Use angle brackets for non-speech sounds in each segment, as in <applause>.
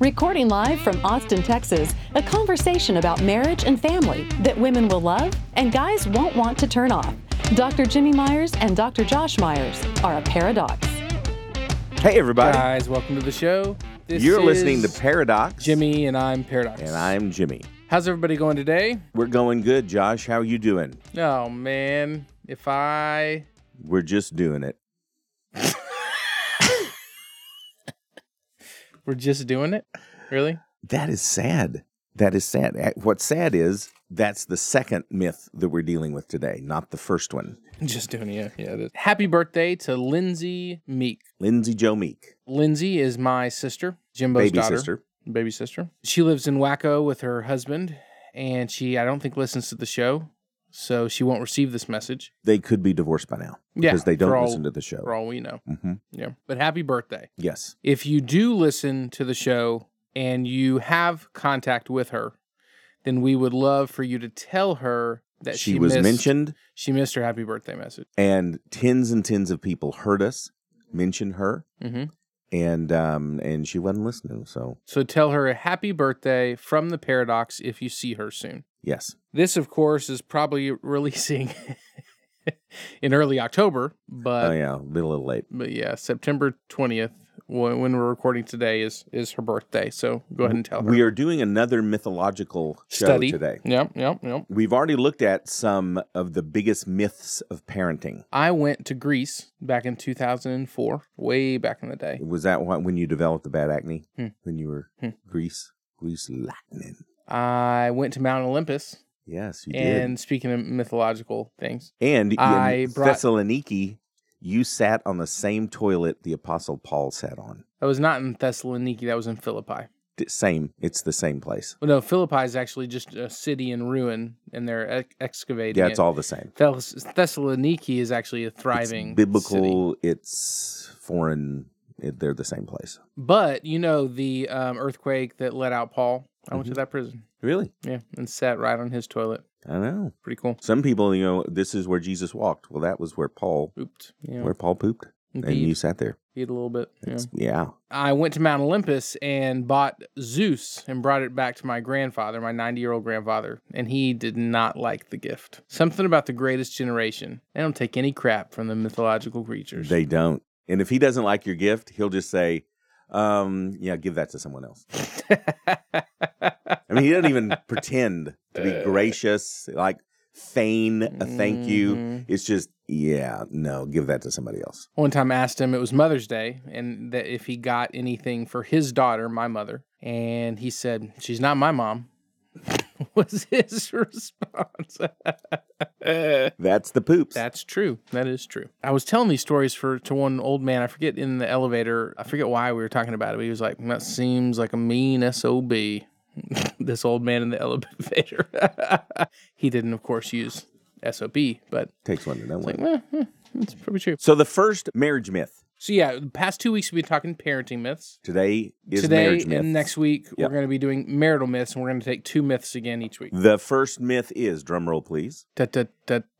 Recording live from Austin, Texas, a conversation about marriage and family that women will love and guys won't want to turn off. Dr. Jimmy Myers and Dr. Josh Myers are a paradox. Hey, everybody. Guys, welcome to the show. This You're listening to Pairadocs. Jimmy and I'm Paradox. And I'm Jimmy. How's everybody going today? We're going good, Josh. How are you doing? Oh man, if I We're just doing it. <laughs> were just doing it, really? That is sad. That is sad. What's sad is that's the second myth that we're dealing with today, not the first one. Just doing it. Yeah, yeah. Happy birthday to Lindsay Meek. Lindsay Joe Meek, Lindsay is my sister, Jimbo's daughter. baby daughter, sister. baby sister. She lives in Waco with her husband, and she I don't think listens to the show, so she won't receive this message. They could be divorced by now Yeah, because they don't all- listen to the show. For all we know. Mm-hmm. Yeah. But happy birthday. Yes. if you do listen to the show and you have contact with her, then we would love for you to tell her that She, she, was missed, mentioned, She missed her happy birthday message. and tens and tens of people heard us mention her, hmm and um, and she wasn't listening. So So tell her a happy birthday from the Pairadocs if you see her soon. Yes, This, of course, is probably <laughs> releasing in early October, but oh yeah, a little late. but yeah, September twentieth when, when we're recording today is is her birthday. So go ahead and tell her. We are doing another mythological show Study today. Yep, yep, yep. We've already looked at some of the biggest myths of parenting. I went to Greece back in 2004, way back in the day. Was that when you developed the bad acne? Hmm. When you were Hmm. Greece? Greece lightning. I went to Mount Olympus, Yes, you and speaking of mythological things, did. And I brought- Thessaloniki, you sat on the same toilet the Apostle Paul sat on. that was not in Thessaloniki, that was in Philippi. D- Same. It's the same place. Well, no, Philippi is actually just a city in ruin, and they're ex- excavating Yeah, it. it's all the same. Thess- Thessaloniki is actually a thriving it's biblical. city. It's foreign. It, they're the same place. But you know the um, earthquake that let out Paul. I went to Mhm. that prison. Really? Yeah, and sat right on his toilet. I know. Pretty cool. Some people, you know, this is where Jesus walked. Well, that was where Paul, Pooped. Yeah, where Paul pooped, and you sat there. peed a little bit. Yeah. It's, yeah. I went to Mount Olympus and bought Zeus and brought it back to my grandfather, my 90 year old grandfather, and he did not like the gift. Something about the greatest generation. They don't take any crap from the mythological creatures. They don't. And if he doesn't like your gift, he'll just say, um, yeah, give that to someone else. <laughs> I mean, he doesn't even <laughs> pretend to be gracious, like feign a thank you. Mhm. It's just, yeah, no, give that to somebody else. One time I asked him, it was Mother's Day, and that if he got anything for his daughter, my mother, and he said, She's not my mom. <laughs> was his <laughs> response. That's the poops. That's true. That is true. I was telling these stories for to one old man. I forget in the elevator. I forget why we were talking about it. But he was like, "That seems like a mean sob." <laughs> this old man in the elevator. <laughs> he didn't, of course, use sob, but Takes one to know it's like, one. eh, eh, it's probably true. So the first marriage myth So yeah, the past two weeks we've been talking parenting myths. today is Today marriage myth. and next week Yep. we're going to be doing marital myths, and we're going to take two myths again each week. The first myth is drum roll, please. Tut, tut,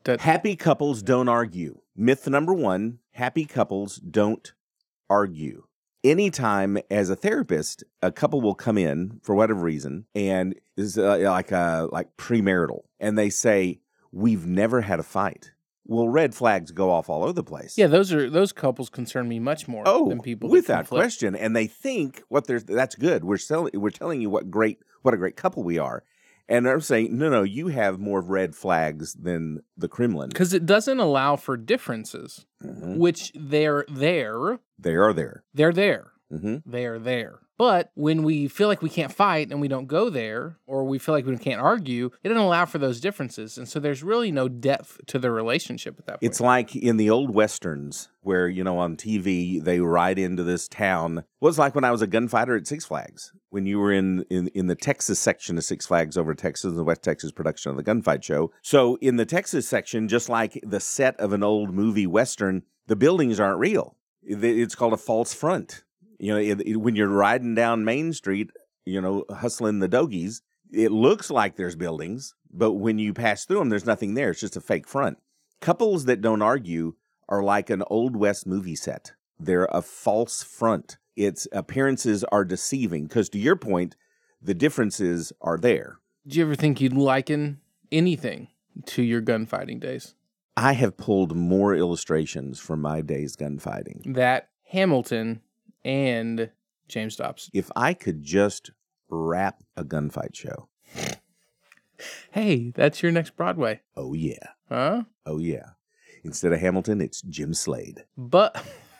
tut. Happy couples don't argue. Myth number one happy couples don't argue. Anytime as a therapist, a couple will come in for whatever reason and is uh, like uh, like premarital, and they say we've never had a fight. Well, red flags go off all over the place. Yeah, those are those couples concern me much more Oh, than people with that without conflict. question, and they think what they're that's good. We're selling, we're telling you what great, what a great couple we are, and they're saying no, no, you have more red flags than the Kremlin. because it doesn't allow for differences, Mhm. which they're there, They are there. they're there, hmm they're there. But when we feel like we can't fight and we don't go there, or we feel like we can't argue, it doesn't allow for those differences, and so there's really no depth to the relationship at that point. It's like in the old westerns where you know on TV they ride into this town. Well, it's like when I was a gunfighter at Six Flags, when you were in, in in the Texas section of Six Flags over Texas, the West Texas production of the Gunfight Show. So in the Texas section, just like the set of an old movie western, the buildings aren't real. It's called a false front. You know, it, it- when you're riding down Main Street, you know, hustling the dogies, it looks like there's buildings, but when you pass through them, there's nothing there. It's just a fake front. Couples that don't argue are like an old west movie set. They're a false front. Its appearances are deceiving because, to your point, the differences are there. Do you ever think you'd liken anything to your gunfighting days? I have pulled more illustrations from my days gunfighting. That Hamilton and James Dobson. If I could just wrap a gunfight show, <laughs> Hey, that's your next Broadway, oh yeah, huh? oh yeah. Instead of Hamilton, it's Jim Slade. But <laughs>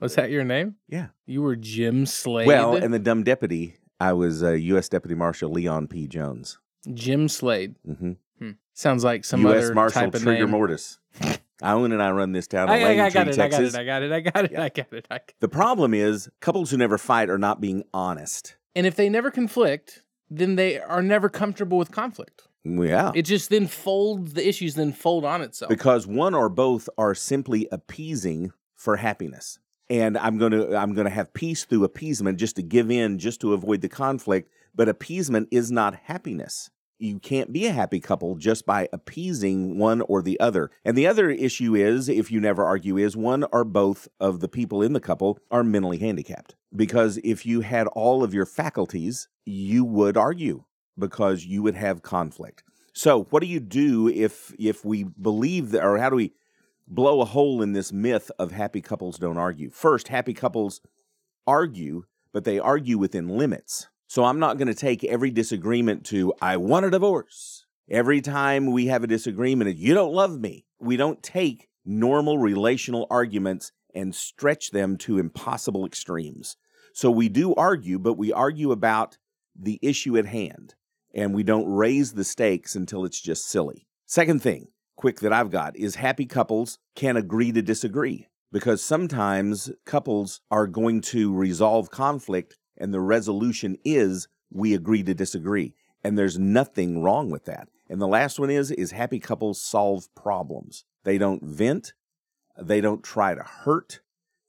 was that your name? Yeah. You were Jim Slade. Well, and the dumb deputy, I was uh, U.S. Deputy Marshal Leon P. Jones. Jim Slade. hmm Hmm. Sounds like some U.S. other Marshal type of Trigger name. Mortis. <laughs> I own and I run this town I, I, I got it. I got it. I got it. I got it. Yeah. I got it. I got The problem is couples who never fight are not being honest. And if they never conflict, then they are never comfortable with conflict. Yeah. It just then folds the issues then fold on itself. because one or both are simply appeasing for happiness. And I'm going to I'm going to have peace through appeasement just to give in just to avoid the conflict, but appeasement is not happiness. You can't be a happy couple just by appeasing one or the other. And the other issue is, if you never argue, is one or both of the people in the couple are mentally handicapped. Because if you had all of your faculties, you would argue because you would have conflict. So, what do you do if if we believe that, or how do we blow a hole in this myth of happy couples don't argue? First, happy couples argue, but they argue within limits. So, I'm not going to take every disagreement to I want a divorce. Every time we have a disagreement, you don't love me. We don't take normal relational arguments and stretch them to impossible extremes. So, we do argue, but we argue about the issue at hand and we don't raise the stakes until it's just silly. Second thing, quick that I've got is happy couples can agree to disagree because sometimes couples are going to resolve conflict and the resolution is we agree to disagree and there's nothing wrong with that. And the last one is is happy couples solve problems. They don't vent, they don't try to hurt,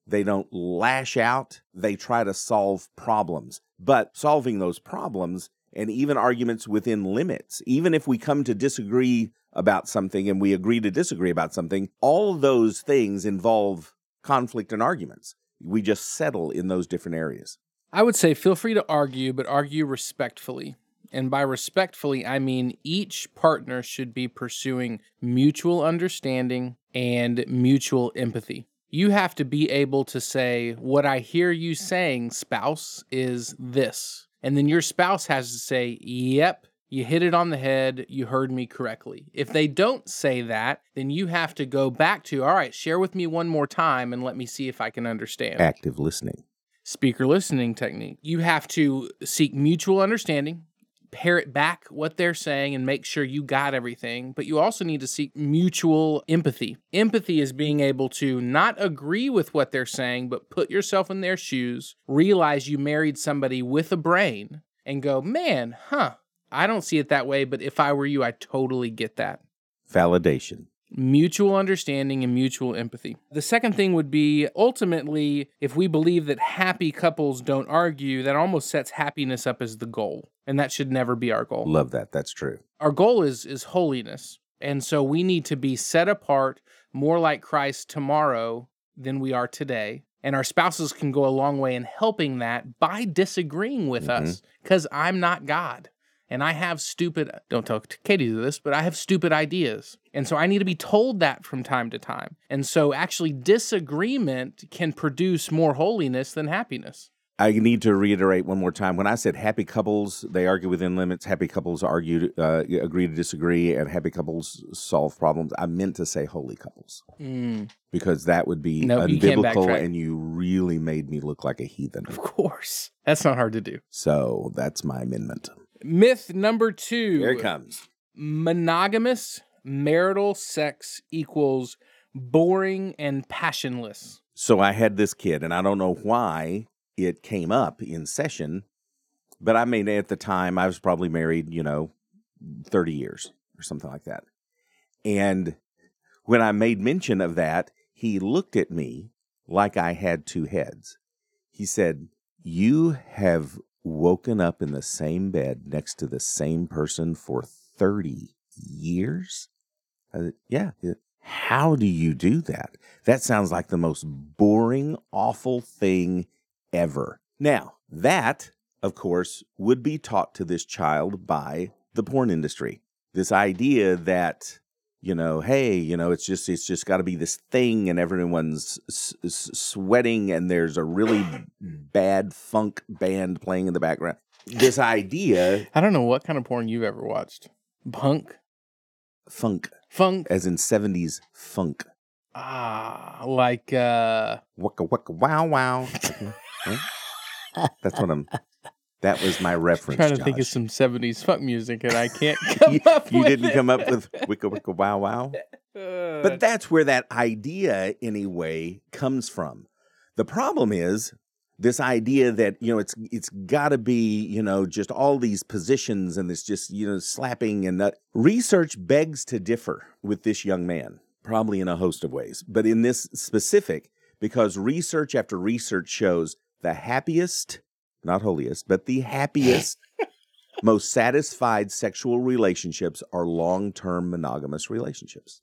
they don't lash out, they try to solve problems. But solving those problems and even arguments within limits, even if we come to disagree about something and we agree to disagree about something, all those things involve conflict and arguments. We just settle in those different areas. I would say feel free to argue, but argue respectfully. And by respectfully, I mean each partner should be pursuing mutual understanding and mutual empathy. You have to be able to say, What I hear you saying, spouse, is this. And then your spouse has to say, Yep, you hit it on the head. You heard me correctly. If they don't say that, then you have to go back to, All right, share with me one more time and let me see if I can understand Active listening. speaker listening technique. You have to seek mutual understanding, parrot back what they're saying, and make sure you got everything. But you also need to seek mutual empathy. Empathy is being able to not agree with what they're saying, but put yourself in their shoes, realize you married somebody with a brain, and go, man, huh, I don't see it that way, but if I were you, I totally get that Validation. Mutual understanding and mutual empathy. The second thing would be ultimately, if we believe that happy couples don't argue, that almost sets happiness up as the goal. And that should never be our goal. Love that. That's true. Our goal is is holiness. And so we need to be set apart more like Christ tomorrow than we are today. And our spouses can go a long way in helping that by disagreeing with Mhm. us because I'm not God. And I have stupid, don't tell Katie this, but I have stupid ideas. And so I need to be told that from time to time. And so actually, disagreement can produce more holiness than happiness. I need to reiterate one more time. When I said happy couples, they argue within limits. Happy couples argue, uh, agree to disagree, and happy couples solve problems. I meant to say holy couples Mm, because that would be No, unbiblical, backtrack. and you really made me look like a heathen. of course. That's not hard to do. So that's my amendment. Myth number two. Here it comes. monogamous marital sex equals boring and passionless. So I had this kid, and I don't know why it came up in session, But I mean, at the time, I was probably married, you know, 30 years or something like that. And when I made mention of that, he looked at me like I had two heads. He said, You have woken up in the same bed next to the same person for 30 years? Said, yeah. How do you do that? That sounds like the most boring, awful thing ever. Now, that, of course, would be taught to this child by the porn industry. This idea that you know, hey, you know, it's just it's just got to be this thing, and everyone's s- s- sweating, and there's a really <clears throat> bad funk band playing in the background. This idea, I don't know what kind of porn you've ever watched. Punk, funk, funk, as in '70s funk, ah, like uh, waka waka wow wow. Huh? <laughs> That's what I'm. That was my reference. trying to think of some '70s funk music, and I <laughs> can't come you, up. you didn't it. come up with wicka wicka wow wow. Uh, <laughs> But that's where that idea, anyway, comes from. The problem is this idea that you know it's it's got to be you know just all these positions and this just you know slapping and that. research begs to differ with this young man, probably in a host of ways, but in this specific because research after research shows the happiest, not holiest, but the happiest. <laughs> Most satisfied sexual relationships are long term monogamous relationships.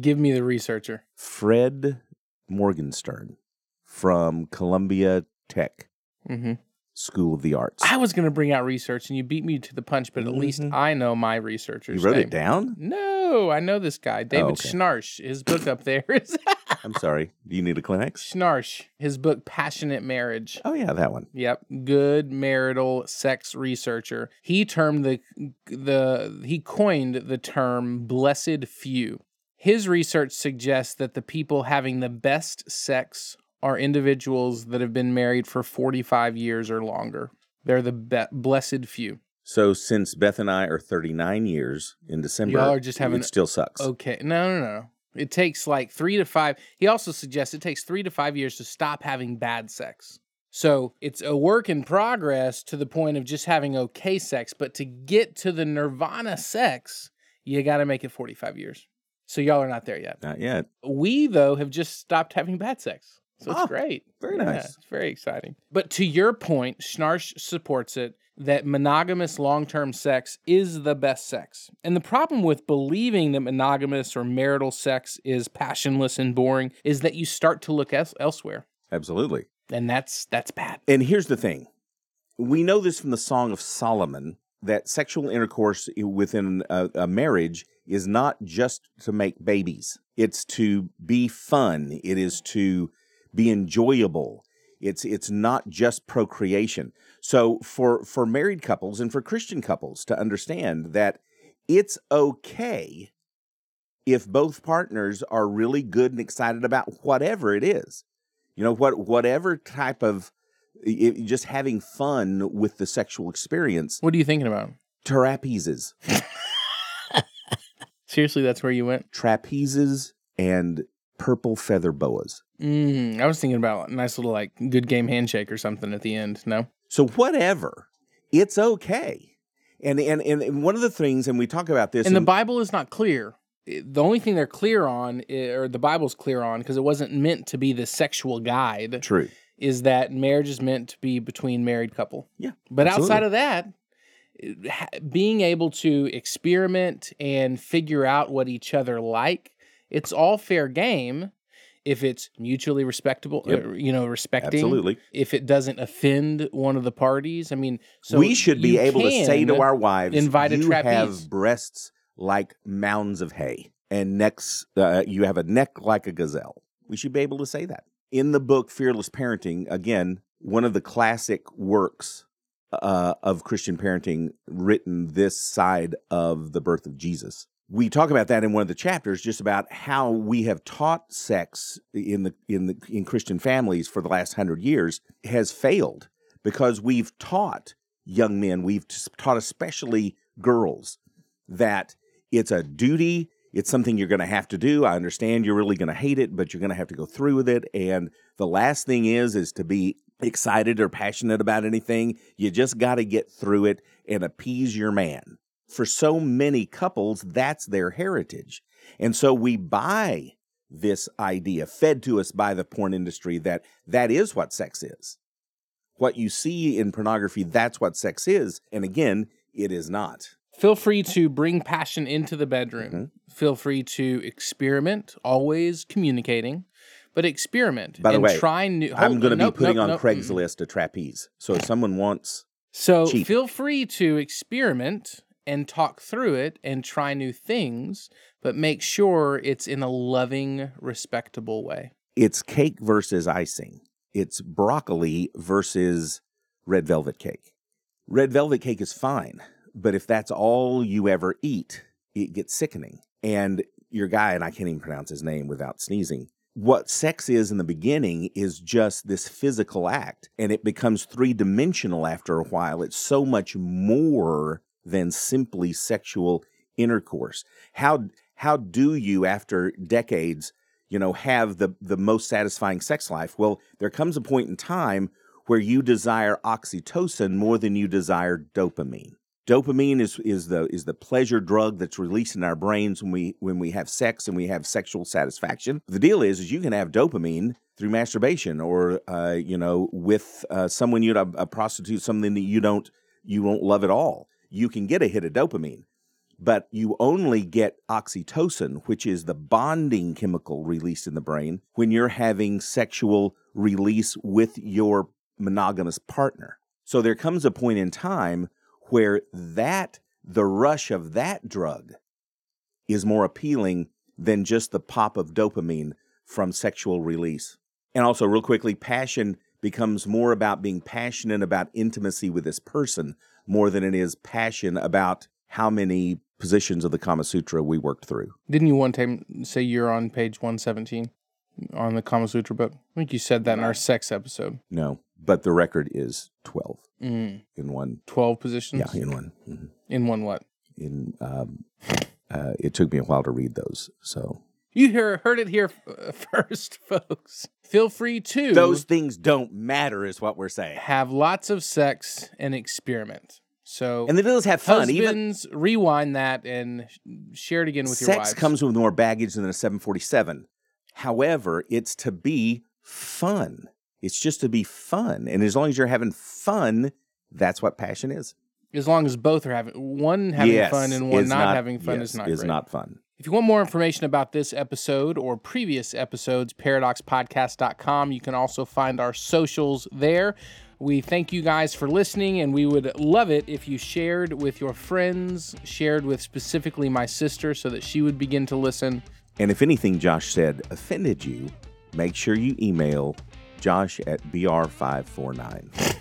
give me the researcher. Fred Morgenstern from Columbia Tech hmm School of the Arts. I was going to bring out research, and you beat me to the punch. But at least Mhm. I know my researcher's You wrote name. it down? No, I know this guy, David okay. Schnarch. His book up there is <laughs> I'm sorry. Do you need a Kleenex? Schnarch. His book, Passionate Marriage. Oh, yeah, that one. Yep, good marital sex researcher. He termed the the he coined the term blessed few. His research suggests that the people having the best sex are individuals that have been married for 45 years or longer. They're the be- blessed few. So, since Beth and I are 39 years in December, Y'all are just having- it still sucks. Okay, no, no, no. It takes like three to five. He also suggests it takes three to five years to stop having bad sex. So it's a work in progress to the point of just having okay sex. But to get to the nirvana sex, you got to make it 45 years. So y'all are not there yet. Not yet. We, though, have just stopped having bad sex. So it's Oh, great. very Yeah, nice. It's very exciting. But to your point, Schnarch supports it that monogamous long term sex is the best sex. And the problem with believing that monogamous or marital sex is passionless and boring is that you start to look else- elsewhere. Absolutely. And that's that's bad. And here's the thing we know this from the Song of Solomon that sexual intercourse within a, a marriage is not just to make babies, it's to be fun, it is to be enjoyable. It's it's not just procreation. So for for married couples and for Christian couples to understand that it's okay if both partners are really good and excited about whatever it is. You know what whatever type of i- i- just having fun with the sexual experience. What are you thinking about? Trapezes, <laughs> Seriously, that's where you went? trapezes, and purple feather boas. Mm, I was thinking about a nice little like good game handshake or something at the end. No? So whatever, it's okay. And and and and one of the things, and we talk about this, And the Bible is not clear. The only thing they're clear on, or the Bible's clear on, because it wasn't meant to be the sexual guide, true. is that marriage is meant to be between married couple. Yeah, But absolutely. outside of that, being able to experiment and figure out what each other like, it's all fair game if it's mutually respectable, Yep. uh, you know, respecting. Absolutely. If it doesn't offend one of the parties, I mean, so we should be able to say to our wives, invite a "You trapeze." have breasts like mounds of hay, and necks. Uh, you have a neck like a gazelle." We should be able to say that in the book "Fearless Parenting." Again, one of the classic works uh, of Christian parenting, written this side of the birth of Jesus. We talk about that in one of the chapters, just about how we have taught sex in the in the in Christian families for the last hundred years has failed because we've taught young men, we've taught especially girls that it's a duty, it's something you're going to have to do. I understand you're really going to hate it, but you're going to have to go through with it. And the last thing is is to be excited or passionate about anything. You just got to get through it and appease your man. For so many couples, that's their heritage. And so we buy this idea fed to us by the porn industry that that is what sex is. What you see in pornography, that's what sex is. And again, it is not. Feel free to bring passion into the bedroom. Mm-hmm. Feel free to experiment, always communicating, but experiment. By the and way, try new. I'm going to nope, be putting nope, on nope. Craigslist a trapeze. So if someone wants, So cheap. feel free to experiment and talk through it and try new things, but make sure it's in a loving, respectable way. it's cake versus icing. It's broccoli versus red velvet cake. Red velvet cake is fine, but if that's all you ever eat, it gets sickening. And your guy, and I can't even pronounce his name without sneezing. What sex is in the beginning is just this physical act, and it becomes three dimensional after a while. It's so much more than simply sexual intercourse. How how do you, after decades, you know, have the the most satisfying sex life? Well, there comes a point in time where you desire oxytocin more than you desire dopamine. Dopamine is is the is the pleasure drug that's released in our brains when we when we have sex and we have sexual satisfaction. The deal is, is you can have dopamine through masturbation or uh, you know with uh, someone you a, a prostitute, something that you don't you won't love at all. You can get a hit of dopamine but you only get oxytocin, which is the bonding chemical released in the brain when you're having sexual release with your monogamous partner. So there comes a point in time where that, the rush of that drug, is more appealing than just the pop of dopamine from sexual release. And also, real quickly, passion becomes more about being passionate about intimacy with this person more than it is passion about how many positions of the Kama Sutra we worked through. Didn't you one time say you're on page 117 on the Kama Sutra book? I think you said that in our sex episode. No, but the record is 12 Mm, in one. 12 positions? Yeah, in one. Mhm. In one what? In um, uh, it took me a while to read those. So You hear, heard it here <laughs> first, folks. Feel free to those things don't matter, is what we're saying. have lots of sex and experiment. So, And the deal have fun. Even rewind that and sh- share it again with your sex comes with more baggage than a 747. However, it's to be fun. It's just to be fun. And as long as you're having fun, that's what passion is. as long as both are having one having Yes, fun and one is not, having fun yes, is not is great. not fun. If you want more information about this episode or previous episodes, pairadocspodcast.com. You can also find our socials there. We thank you guys for listening, and we would love it if you shared with your friends, shared with specifically my sister so that she would begin to listen. And if anything Josh said offended you, make sure you email josh at br549,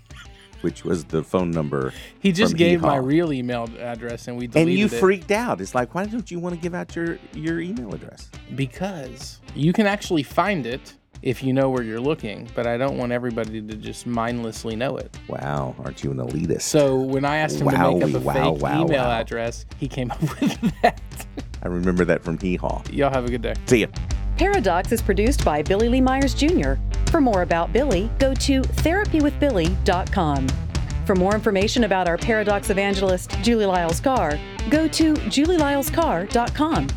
<laughs> which was the phone number. He just gave my Hee-Haw. real email address, and we And you it freaked out. It's like, why don't you want to give out your, your email address? because you can actually find it if you know where you're looking, but I don't want everybody to just mindlessly know it. Wow, aren't you an elitist? So when I asked him to make up a wow, fake wow, email wow. address, he came <laughs> up with that. I remember that from Hee Haw. Y'all have a good day. See ya. Pairadocs is produced by Billy Lee Myers Jr. For more about Billy, go to therapywithbilly.com. For more information about our Pairadocs evangelist, Julie Lyles Carr, go to julielylescarr.com.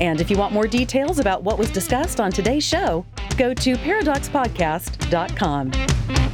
And if you want more details about what was discussed on today's show, go to pairadocspodcast.com.